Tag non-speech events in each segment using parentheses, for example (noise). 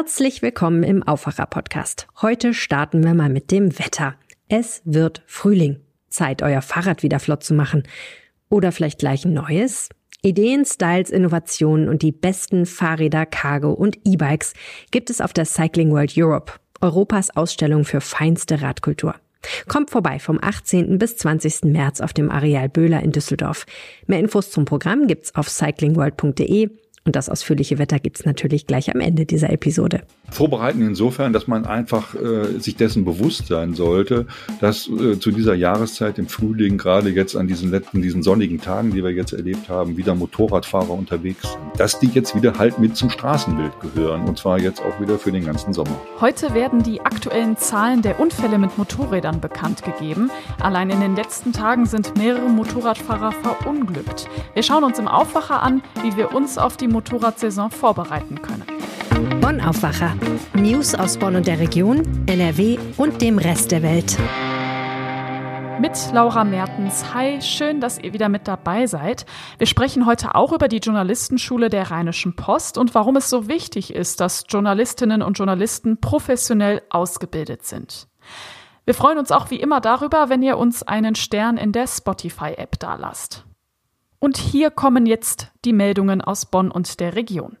Herzlich willkommen im Aufwacher-Podcast. Heute starten wir mal mit dem Wetter. Es wird Frühling. Zeit, euer Fahrrad wieder flott zu machen. Oder vielleicht gleich ein neues? Ideen, Styles, Innovationen und die besten Fahrräder, Cargo und E-Bikes gibt es auf der Cycling World Europe, Europas Ausstellung für feinste Radkultur. Kommt vorbei vom 18. bis 20. März auf dem Areal Böhler in Düsseldorf. Mehr Infos zum Programm gibt's auf cyclingworld.de und das ausführliche Wetter gibt's natürlich gleich am Ende dieser Episode. Vorbereiten insofern, dass man einfach äh, sich dessen bewusst sein sollte, dass äh, zu dieser Jahreszeit im Frühling, gerade jetzt an diesen letzten, diesen sonnigen Tagen, die wir jetzt erlebt haben, wieder Motorradfahrer unterwegs sind. Dass die jetzt wieder halt mit zum Straßenbild gehören und zwar jetzt auch wieder für den ganzen Sommer. Heute werden die aktuellen Zahlen der Unfälle mit Motorrädern bekannt gegeben. Allein in den letzten Tagen sind mehrere Motorradfahrer verunglückt. Wir schauen uns im Aufwacher an, wie wir uns auf die Motorradsaison vorbereiten können. Bonn Aufwacher. News aus Bonn und der Region, NRW und dem Rest der Welt. Mit Laura Mertens. Hi, schön, dass ihr wieder mit dabei seid. Wir sprechen heute auch über die Journalistenschule der Rheinischen Post und warum es so wichtig ist, dass Journalistinnen und Journalisten professionell ausgebildet sind. Wir freuen uns auch wie immer darüber, wenn ihr uns einen Stern in der Spotify-App dalasst. Und hier kommen jetzt die Meldungen aus Bonn und der Region.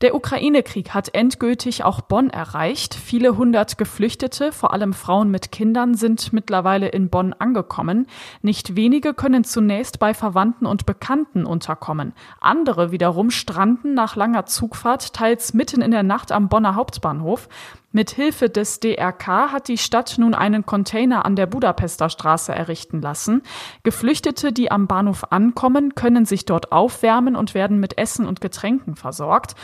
Der Ukraine-Krieg hat endgültig auch Bonn erreicht. Viele hundert Geflüchtete, vor allem Frauen mit Kindern, sind mittlerweile in Bonn angekommen. Nicht wenige können zunächst bei Verwandten und Bekannten unterkommen. Andere wiederum stranden nach langer Zugfahrt teils mitten in der Nacht am Bonner Hauptbahnhof. Mit Hilfe des DRK hat die Stadt nun einen Container an der Budapester Straße errichten lassen. Geflüchtete, die am Bahnhof ankommen, können sich dort aufwärmen und werden mit Essen und Getränken versorgt.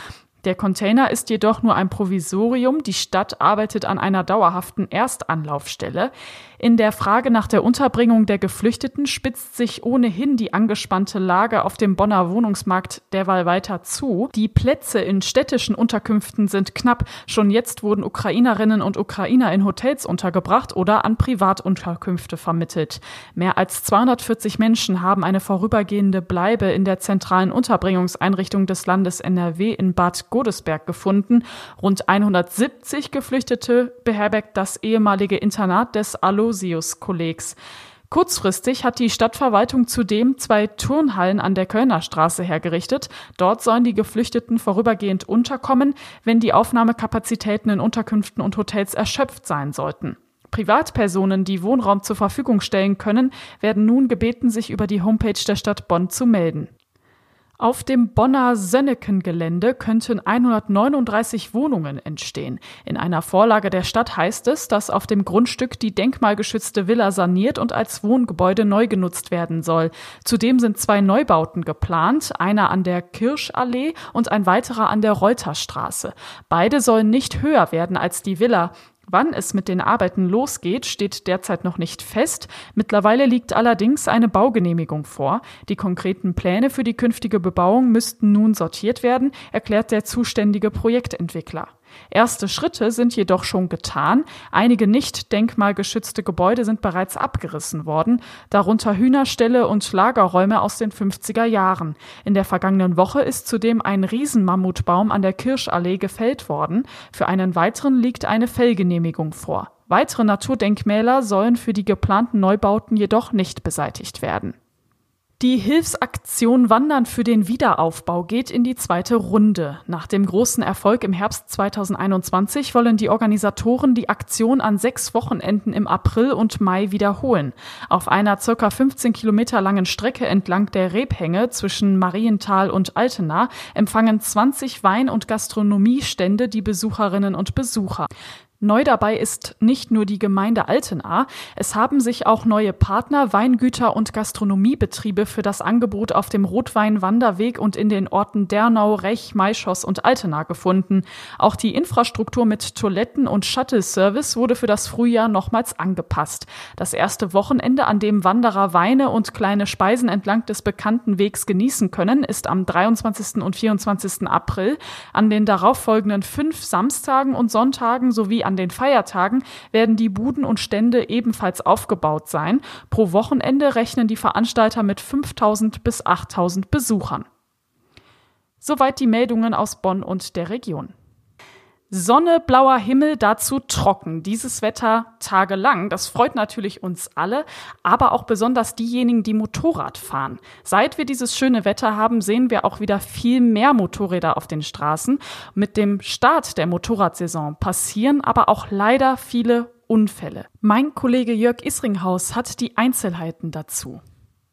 Der Container ist jedoch nur ein Provisorium. Die Stadt arbeitet an einer dauerhaften Erstanlaufstelle. In der Frage nach der Unterbringung der Geflüchteten spitzt sich ohnehin die angespannte Lage auf dem Bonner Wohnungsmarkt derweil weiter zu. Die Plätze in städtischen Unterkünften sind knapp. Schon jetzt wurden Ukrainerinnen und Ukrainer in Hotels untergebracht oder an Privatunterkünfte vermittelt. Mehr als 240 Menschen haben eine vorübergehende Bleibe in der zentralen Unterbringungseinrichtung des Landes NRW in Bad Godesberg gefunden. Rund 170 Geflüchtete beherbergt das ehemalige Internat des Alo Aloysius-Kollegs. Kurzfristig hat die Stadtverwaltung zudem zwei Turnhallen an der Kölner Straße hergerichtet. Dort sollen die Geflüchteten vorübergehend unterkommen, wenn die Aufnahmekapazitäten in Unterkünften und Hotels erschöpft sein sollten. Privatpersonen, die Wohnraum zur Verfügung stellen können, werden nun gebeten, sich über die Homepage der Stadt Bonn zu melden. Auf dem Bonner Sönneken-Gelände könnten 139 Wohnungen entstehen. In einer Vorlage der Stadt heißt es, dass auf dem Grundstück die denkmalgeschützte Villa saniert und als Wohngebäude neu genutzt werden soll. Zudem sind zwei Neubauten geplant, einer an der Kirschallee und ein weiterer an der Reuterstraße. Beide sollen nicht höher werden als die Villa. Wann es mit den Arbeiten losgeht, steht derzeit noch nicht fest. Mittlerweile liegt allerdings eine Baugenehmigung vor. Die konkreten Pläne für die künftige Bebauung müssten nun sortiert werden, erklärt der zuständige Projektentwickler. Erste Schritte sind jedoch schon getan. Einige nicht denkmalgeschützte Gebäude sind bereits abgerissen worden, darunter Hühnerställe und Lagerräume aus den 50er Jahren. In der vergangenen Woche ist zudem ein Riesenmammutbaum an der Kirschallee gefällt worden. Für einen weiteren liegt eine Fellgenehmigung vor. Weitere Naturdenkmäler sollen für die geplanten Neubauten jedoch nicht beseitigt werden. Die Hilfsaktion Wandern für den Wiederaufbau geht in die zweite Runde. Nach dem großen Erfolg im Herbst 2021 wollen die Organisatoren die Aktion an sechs Wochenenden im April und Mai wiederholen. Auf einer circa 15 Kilometer langen Strecke entlang der Rebhänge zwischen Marienthal und Altena empfangen 20 Wein- und Gastronomiestände die Besucherinnen und Besucher. Neu dabei ist nicht nur die Gemeinde Altenahr, es haben sich auch neue Partner, Weingüter und Gastronomiebetriebe für das Angebot auf dem Rotwein-Wanderweg und in den Orten Dernau, Rech, Maischoss und Altenahr gefunden. Auch die Infrastruktur mit Toiletten und Shuttle-Service wurde für das Frühjahr nochmals angepasst. Das erste Wochenende, an dem Wanderer Weine und kleine Speisen entlang des bekannten Wegs genießen können, ist am 23. und 24. April. An den darauffolgenden fünf Samstagen und Sonntagen sowie an den Feiertagen werden die Buden und Stände ebenfalls aufgebaut sein. Pro Wochenende rechnen die Veranstalter mit 5000 bis 8000 Besuchern. Soweit die Meldungen aus Bonn und der Region. Sonne, blauer Himmel, dazu trocken. Dieses Wetter tagelang. Das freut natürlich uns alle, aber auch besonders diejenigen, die Motorrad fahren. Seit wir dieses schöne Wetter haben, sehen wir auch wieder viel mehr Motorräder auf den Straßen. Mit dem Start der Motorradsaison passieren aber auch leider viele Unfälle. Mein Kollege Jörg Isringhaus hat die Einzelheiten dazu.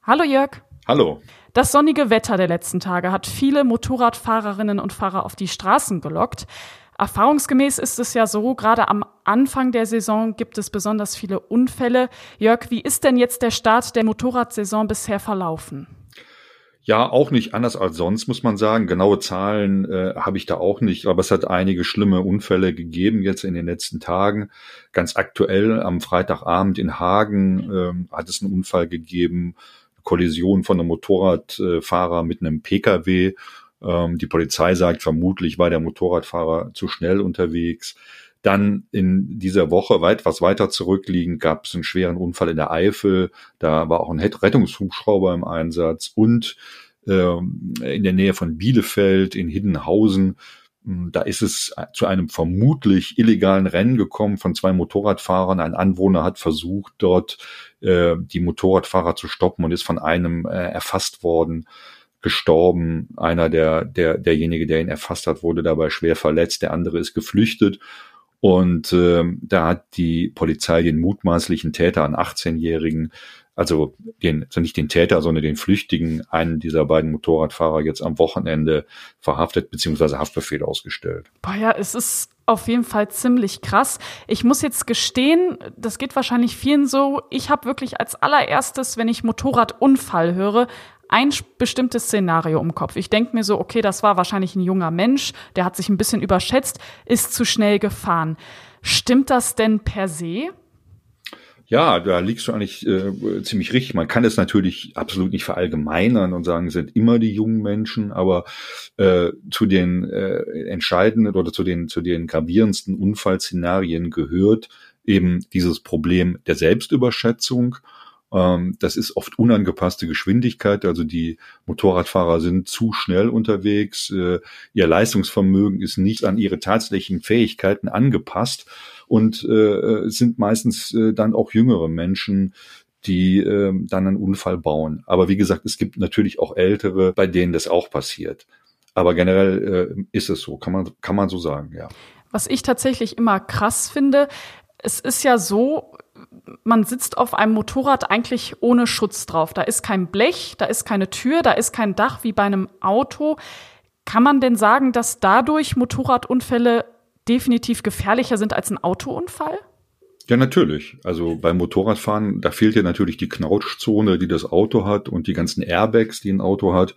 Hallo Jörg. Hallo. Das sonnige Wetter der letzten Tage hat viele Motorradfahrerinnen und Fahrer auf die Straßen gelockt. Erfahrungsgemäß ist es ja so, gerade am Anfang der Saison gibt es besonders viele Unfälle. Jörg, wie ist denn jetzt der Start der Motorradsaison bisher verlaufen? Ja, auch nicht anders als sonst, muss man sagen. Genaue Zahlen äh, habe ich da auch nicht, aber es hat einige schlimme Unfälle gegeben jetzt in den letzten Tagen. Ganz aktuell am Freitagabend in Hagen äh, hat es einen Unfall gegeben, Kollision von einem Motorradfahrer mit einem Pkw. Ähm, die Polizei sagt, vermutlich war der Motorradfahrer zu schnell unterwegs. Dann in dieser Woche weit was weiter zurückliegend gab es einen schweren Unfall in der Eifel. Da war auch ein Rettungshubschrauber im Einsatz und ähm, in der Nähe von Bielefeld in Hiddenhausen. Hm, da ist es zu einem vermutlich illegalen Rennen gekommen von zwei Motorradfahrern. Ein Anwohner hat versucht, dort äh, die Motorradfahrer zu stoppen und ist von einem äh, erfasst worden gestorben. Einer der, der, derjenige, der ihn erfasst hat, wurde dabei schwer verletzt. Der andere ist geflüchtet. Und äh, da hat die Polizei den mutmaßlichen Täter, einen 18-Jährigen, also den, also nicht den Täter, sondern den Flüchtigen, einen dieser beiden Motorradfahrer jetzt am Wochenende verhaftet bzw. Haftbefehl ausgestellt. Boah, ja, es ist auf jeden Fall ziemlich krass. Ich muss jetzt gestehen, das geht wahrscheinlich vielen so. Ich habe wirklich als allererstes, wenn ich Motorradunfall höre, ein bestimmtes Szenario im Kopf. Ich denke mir so, okay, das war wahrscheinlich ein junger Mensch, der hat sich ein bisschen überschätzt, ist zu schnell gefahren. Stimmt das denn per se? Ja, da liegst du eigentlich äh, ziemlich richtig. Man kann es natürlich absolut nicht verallgemeinern und sagen, es sind immer die jungen Menschen, aber äh, zu den äh, entscheidenden oder zu den zu den gravierendsten Unfallszenarien gehört eben dieses Problem der Selbstüberschätzung das ist oft unangepasste Geschwindigkeit, also die Motorradfahrer sind zu schnell unterwegs, äh, ihr Leistungsvermögen ist nicht an ihre tatsächlichen Fähigkeiten angepasst und äh, sind meistens äh, dann auch jüngere Menschen, die äh, dann einen Unfall bauen. Aber wie gesagt, es gibt natürlich auch ältere, bei denen das auch passiert. Aber generell äh, ist es so, kann man, kann man so sagen, ja. Was ich tatsächlich immer krass finde, es ist ja so, man sitzt auf einem Motorrad eigentlich ohne Schutz drauf. Da ist kein Blech, da ist keine Tür, da ist kein Dach wie bei einem Auto. Kann man denn sagen, dass dadurch Motorradunfälle definitiv gefährlicher sind als ein Autounfall? Ja, natürlich. Also beim Motorradfahren, da fehlt ja natürlich die Knautschzone, die das Auto hat und die ganzen Airbags, die ein Auto hat.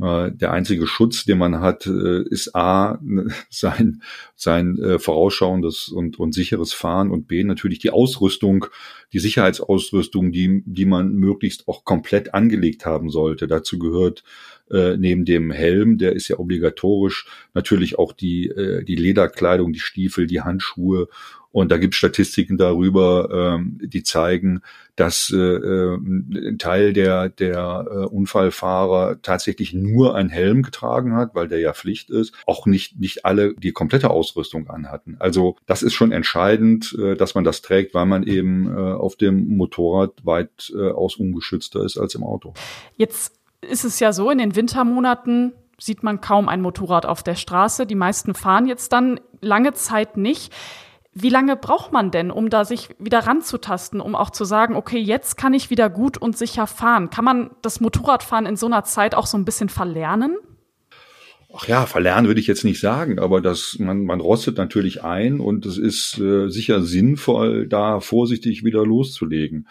Äh, der einzige Schutz, den man hat, äh, ist A, (laughs) sein, sein äh, vorausschauendes und, und sicheres Fahren und B, natürlich die Ausrüstung, die Sicherheitsausrüstung, die, die man möglichst auch komplett angelegt haben sollte. Dazu gehört äh, neben dem Helm, der ist ja obligatorisch, natürlich auch die, äh, die Lederkleidung, die Stiefel, die Handschuhe und da gibt es Statistiken darüber, ähm, die zeigen, dass äh, äh, ein Teil der, der äh, Unfallfahrer tatsächlich nur einen Helm getragen hat, weil der ja Pflicht ist. Auch nicht, nicht alle die komplette Ausrüstung anhatten. Also das ist schon entscheidend, äh, dass man das trägt, weil man eben äh, auf dem Motorrad weitaus äh, ungeschützter ist als im Auto. Jetzt ist es ja so, in den Wintermonaten sieht man kaum ein Motorrad auf der Straße. Die meisten fahren jetzt dann lange Zeit nicht. Wie lange braucht man denn, um da sich wieder ranzutasten, um auch zu sagen, okay, jetzt kann ich wieder gut und sicher fahren? Kann man das Motorradfahren in so einer Zeit auch so ein bisschen verlernen? Ach ja, verlernen würde ich jetzt nicht sagen, aber das, man, man rostet natürlich ein und es ist äh, sicher sinnvoll, da vorsichtig wieder loszulegen.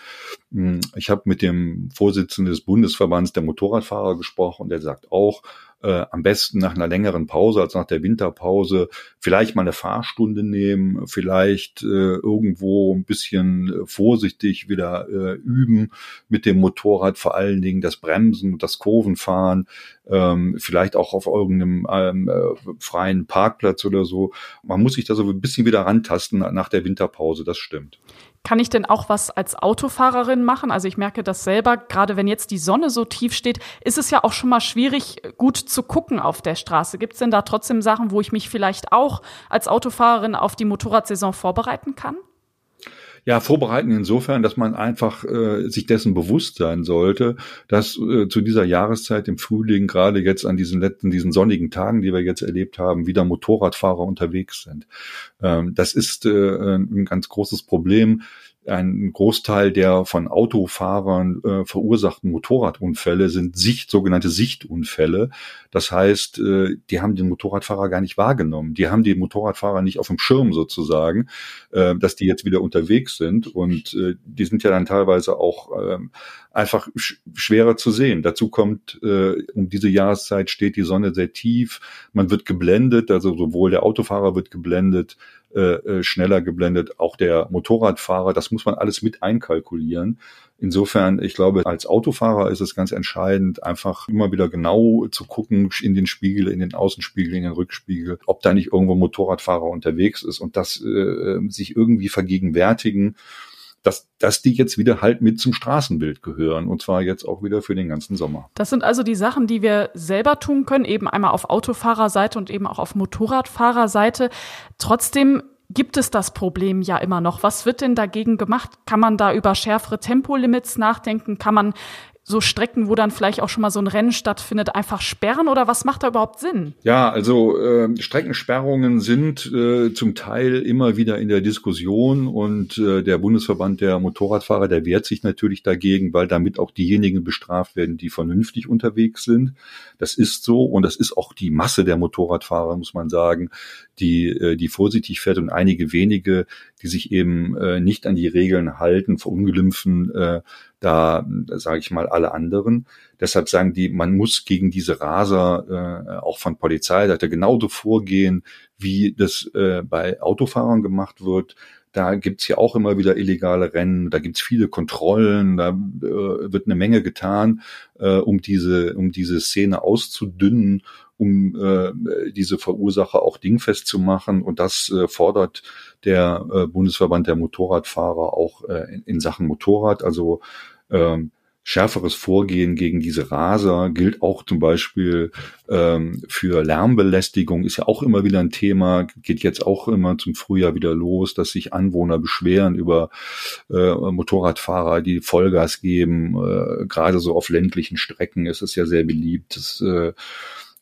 Hm, ich habe mit dem Vorsitzenden des Bundesverbands der Motorradfahrer gesprochen und der sagt auch, äh, am besten nach einer längeren Pause als nach der Winterpause vielleicht mal eine Fahrstunde nehmen, vielleicht äh, irgendwo ein bisschen äh, vorsichtig wieder äh, üben mit dem Motorrad, vor allen Dingen das Bremsen und das Kurvenfahren, ähm, vielleicht auch auf irgendeinem ähm, äh, freien Parkplatz oder so. Man muss sich da so ein bisschen wieder rantasten nach der Winterpause, das stimmt. Kann ich denn auch was als Autofahrerin machen? Also ich merke das selber, gerade wenn jetzt die Sonne so tief steht, ist es ja auch schon mal schwierig, gut zu gucken auf der Straße. Gibt es denn da trotzdem Sachen, wo ich mich vielleicht auch als Autofahrerin auf die Motorradsaison vorbereiten kann? Ja, vorbereiten insofern, dass man einfach äh, sich dessen bewusst sein sollte, dass äh, zu dieser Jahreszeit im Frühling, gerade jetzt an diesen letzten, diesen sonnigen Tagen, die wir jetzt erlebt haben, wieder Motorradfahrer unterwegs sind. Ähm, das ist äh, ein ganz großes Problem ein Großteil der von Autofahrern äh, verursachten Motorradunfälle sind Sicht, sogenannte Sichtunfälle. Das heißt, äh, die haben den Motorradfahrer gar nicht wahrgenommen. Die haben die Motorradfahrer nicht auf dem Schirm sozusagen, äh, dass die jetzt wieder unterwegs sind. Und äh, die sind ja dann teilweise auch äh, einfach sch schwerer zu sehen. Dazu kommt, äh, um diese Jahreszeit steht die Sonne sehr tief. Man wird geblendet, also sowohl der Autofahrer wird geblendet, äh, äh, schneller geblendet, auch der Motorradfahrer, das muss man alles mit einkalkulieren. Insofern, ich glaube, als Autofahrer ist es ganz entscheidend, einfach immer wieder genau zu gucken in den Spiegel, in den Außenspiegel, in den Rückspiegel, ob da nicht irgendwo Motorradfahrer unterwegs ist und das äh, sich irgendwie vergegenwärtigen dass, dass die jetzt wieder halt mit zum Straßenbild gehören und zwar jetzt auch wieder für den ganzen Sommer. Das sind also die Sachen, die wir selber tun können, eben einmal auf Autofahrerseite und eben auch auf Motorradfahrerseite. Trotzdem gibt es das Problem ja immer noch. Was wird denn dagegen gemacht? Kann man da über schärfere Tempolimits nachdenken? Kann man so Strecken, wo dann vielleicht auch schon mal so ein Rennen stattfindet, einfach sperren oder was macht da überhaupt Sinn? Ja, also äh, Streckensperrungen sind äh, zum Teil immer wieder in der Diskussion und äh, der Bundesverband der Motorradfahrer, der wehrt sich natürlich dagegen, weil damit auch diejenigen bestraft werden, die vernünftig unterwegs sind. Das ist so und das ist auch die Masse der Motorradfahrer, muss man sagen, die, äh, die vorsichtig fährt und einige wenige, die sich eben äh, nicht an die Regeln halten, verunglimpfen äh, da, sage ich mal, alle anderen. Deshalb sagen die, man muss gegen diese Raser äh, auch von Polizeiseite genauso vorgehen, wie das äh, bei Autofahrern gemacht wird. Da gibt's ja auch immer wieder illegale Rennen, da gibt's viele Kontrollen, da äh, wird eine Menge getan, äh, um diese, um diese Szene auszudünnen, um äh, diese Verursacher auch dingfest zu machen. Und das äh, fordert der äh, Bundesverband der Motorradfahrer auch äh, in, in Sachen Motorrad. Also ähm, schärferes Vorgehen gegen diese Raser gilt auch zum Beispiel ähm, für Lärmbelästigung, ist ja auch immer wieder ein Thema, geht jetzt auch immer zum Frühjahr wieder los, dass sich Anwohner beschweren über äh, Motorradfahrer, die Vollgas geben. Äh, gerade so auf ländlichen Strecken ist es ja sehr beliebt. Das, äh,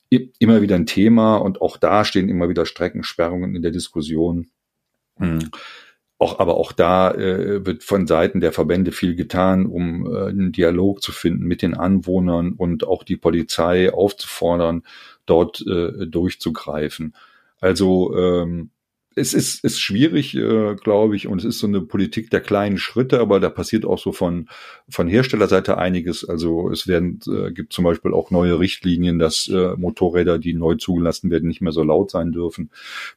immer wieder ein Thema und auch da stehen immer wieder Streckensperrungen in der Diskussion. Hm. Auch, aber auch da äh, wird von Seiten der Verbände viel getan, um äh, einen Dialog zu finden mit den Anwohnern und auch die Polizei aufzufordern, dort äh, durchzugreifen. Also ähm, es ist, ist schwierig, äh, glaube ich, und es ist so eine Politik der kleinen Schritte, aber da passiert auch so von, von Herstellerseite einiges. Also es werden, äh, gibt zum Beispiel auch neue Richtlinien, dass äh, Motorräder, die neu zugelassen werden, nicht mehr so laut sein dürfen,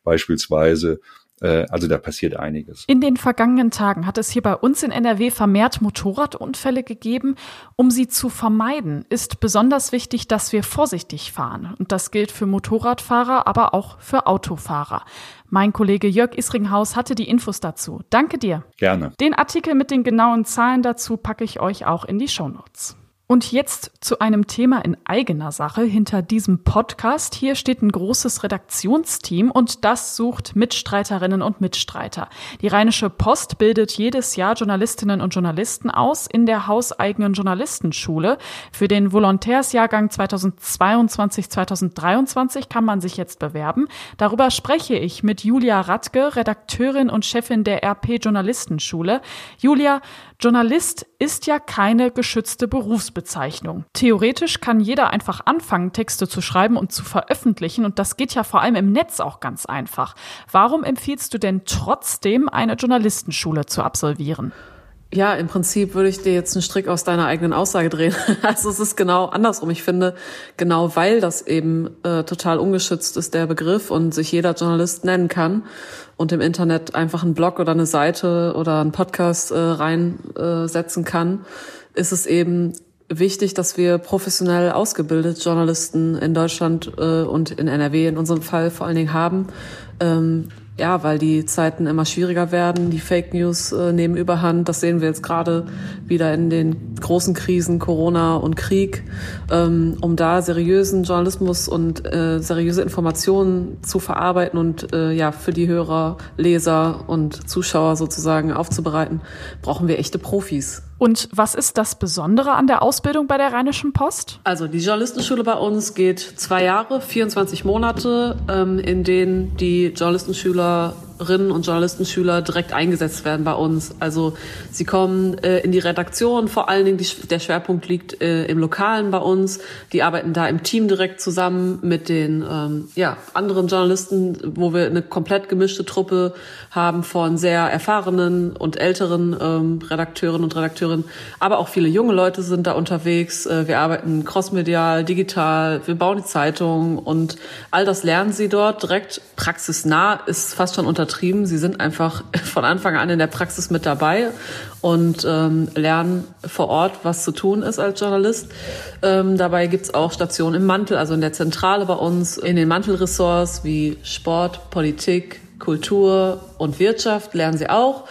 beispielsweise. Äh, also da passiert einiges. In den vergangenen Tagen hat es hier bei uns in NRW vermehrt Motorradunfälle gegeben. Um sie zu vermeiden, ist besonders wichtig, dass wir vorsichtig fahren. Und das gilt für Motorradfahrer, aber auch für Autofahrer. Mein Kollege Jörg Isringhaus hatte die Infos dazu. Danke dir. Gerne. Den Artikel mit den genauen Zahlen dazu packe ich euch auch in die Shownotes. Und jetzt zu einem Thema in eigener Sache hinter diesem Podcast. Hier steht ein großes Redaktionsteam und das sucht Mitstreiterinnen und Mitstreiter. Die Rheinische Post bildet jedes Jahr Journalistinnen und Journalisten aus in der hauseigenen Journalistenschule. Für den Volontärsjahrgang 2022-2023 kann man sich jetzt bewerben. Darüber spreche ich mit Julia Radke, Redakteurin und Chefin der RP Journalistenschule. Julia, Journalist ist ja keine geschützte Berufsbezeichnung. Theoretisch kann jeder einfach anfangen, Texte zu schreiben und zu veröffentlichen und das geht ja vor allem im Netz auch ganz einfach. Warum empfiehlst du denn trotzdem, eine Journalistenschule zu absolvieren? Ja, im Prinzip würde ich dir jetzt einen Strick aus deiner eigenen Aussage drehen. (laughs) Also es ist genau andersrum. Ich finde, genau weil das eben äh, total ungeschützt ist, der Begriff, und sich jeder Journalist nennen kann und im Internet einfach einen Blog oder eine Seite oder einen Podcast äh, reinsetzen äh, kann, ist es eben wichtig, dass wir professionell ausgebildete Journalisten in Deutschland äh, und in NRW in unserem Fall vor allen Dingen haben, ähm, ja, weil die Zeiten immer schwieriger werden, die Fake News äh, nehmen überhand. Das sehen wir jetzt gerade wieder in den großen Krisen Corona und Krieg, ähm, um da seriösen Journalismus und äh, seriöse Informationen zu verarbeiten und äh, ja für die Hörer, Leser und Zuschauer sozusagen aufzubereiten, brauchen wir echte Profis. Und was ist das Besondere an der Ausbildung bei der Rheinischen Post? Also die Journalistenschule bei uns geht zwei Jahre, 24 Monate, ähm, in denen die Journalistenschüler Journalistinnen und Journalistenschüler direkt eingesetzt werden bei uns. Also sie kommen äh, in die Redaktion, vor allen Dingen die, der Schwerpunkt liegt äh, im Lokalen bei uns. Die arbeiten da im Team direkt zusammen mit den ähm, ja, anderen Journalisten, wo wir eine komplett gemischte Truppe haben von sehr erfahrenen und älteren ähm, Redakteurinnen und Redakteurinnen. Aber auch viele junge Leute sind da unterwegs. Äh, wir arbeiten crossmedial, digital, wir bauen die Zeitung und all das lernen sie dort direkt praxisnah, ist fast schon unter übertrieben. Sie sind einfach (laughs) von Anfang an in der Praxis mit dabei und ähm, lernen vor Ort, was zu tun ist als Journalist. Ähm, dabei gibt's auch Stationen im Mantel, also in der Zentrale bei uns, in den Mantelressorts wie Sport, Politik, Kultur und Wirtschaft lernen sie auch,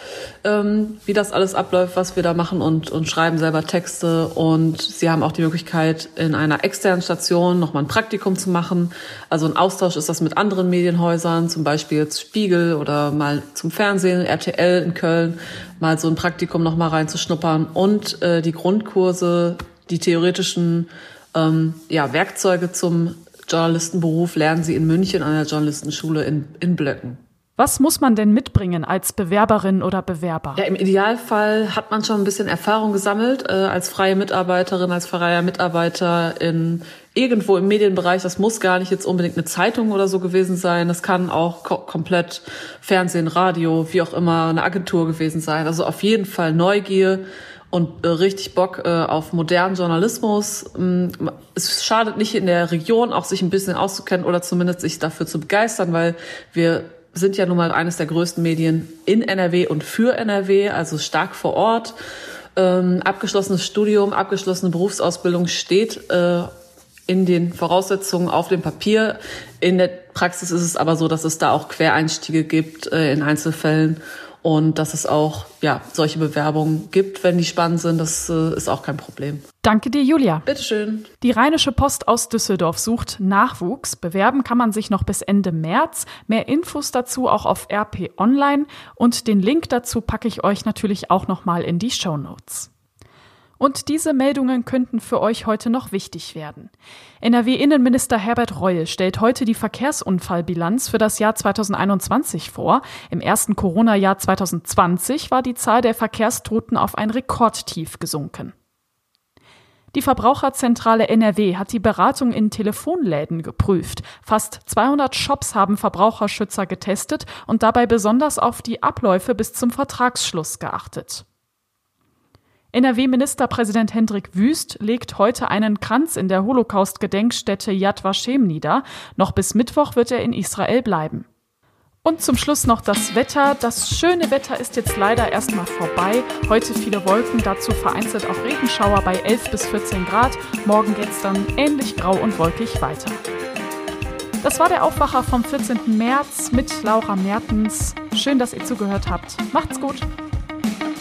ähm, wie das alles abläuft, was wir da machen und, und schreiben selber Texte. Und sie haben auch die Möglichkeit, in einer externen Station nochmal ein Praktikum zu machen. Also ein Austausch ist das mit anderen Medienhäusern, zum Beispiel jetzt Spiegel oder mal zum Fernsehen, RTL in Köln, mal so ein Praktikum nochmal reinzuschnuppern. Und äh, die Grundkurse, die theoretischen ähm, ja, Werkzeuge zum Journalistenberuf lernen sie in München an der Journalistenschule in, in Blöcken. Was muss man denn mitbringen als Bewerberin oder Bewerber? Ja, im Idealfall hat man schon ein bisschen Erfahrung gesammelt äh, als freie Mitarbeiterin, als freier Mitarbeiter in irgendwo im Medienbereich. Das muss gar nicht jetzt unbedingt eine Zeitung oder so gewesen sein. Das kann auch ko komplett Fernsehen, Radio, wie auch immer, eine Agentur gewesen sein. Also auf jeden Fall Neugier und äh, richtig Bock äh, auf modernen Journalismus. Ähm, es schadet nicht in der Region auch sich ein bisschen auszukennen oder zumindest sich dafür zu begeistern, weil wir sind ja nun mal eines der größten Medien in NRW und für NRW, also stark vor Ort. Ähm, abgeschlossenes Studium, abgeschlossene Berufsausbildung steht äh, in den Voraussetzungen auf dem Papier. In der Praxis ist es aber so, dass es da auch Quereinstiege gibt äh, in Einzelfällen und dass es auch ja solche Bewerbungen gibt, wenn die spannend sind. Das äh, ist auch kein Problem. Danke dir, Julia. Bitteschön. Die Rheinische Post aus Düsseldorf sucht Nachwuchs. Bewerben kann man sich noch bis Ende März. Mehr Infos dazu auch auf RP Online und den Link dazu packe ich euch natürlich auch noch mal in die Show Notes. Und diese Meldungen könnten für euch heute noch wichtig werden. NRW-Innenminister Herbert Reul stellt heute die Verkehrsunfallbilanz für das Jahr 2021 vor. Im ersten Corona-Jahr 2020 war die Zahl der Verkehrstoten auf ein Rekordtief gesunken. Die Verbraucherzentrale NRW hat die Beratung in Telefonläden geprüft. Fast 200 Shops haben Verbraucherschützer getestet und dabei besonders auf die Abläufe bis zum Vertragsschluss geachtet. NRW-Ministerpräsident Hendrik Wüst legt heute einen Kranz in der Holocaust-Gedenkstätte Yad Vashem nieder. Noch bis Mittwoch wird er in Israel bleiben. Und zum Schluss noch das Wetter. Das schöne Wetter ist jetzt leider erstmal vorbei. Heute viele Wolken, dazu vereinzelt auch Regenschauer bei 11 bis 14 Grad. Morgen geht's dann ähnlich grau und wolkig weiter. Das war der Aufwacher vom 14. März mit Laura Mertens. Schön, dass ihr zugehört habt. Macht's gut.